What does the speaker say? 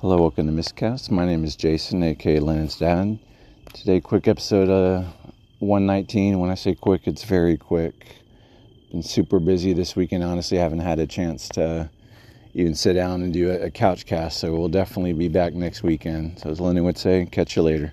Hello, welcome to Miscast. My name is Jason, aka Lennon's dad. Today, quick episode uh, 119. When I say quick, it's very quick. Been super busy this weekend. Honestly, I haven't had a chance to even sit down and do a, a couch cast. So we'll definitely be back next weekend. So as Lennon would say, catch you later.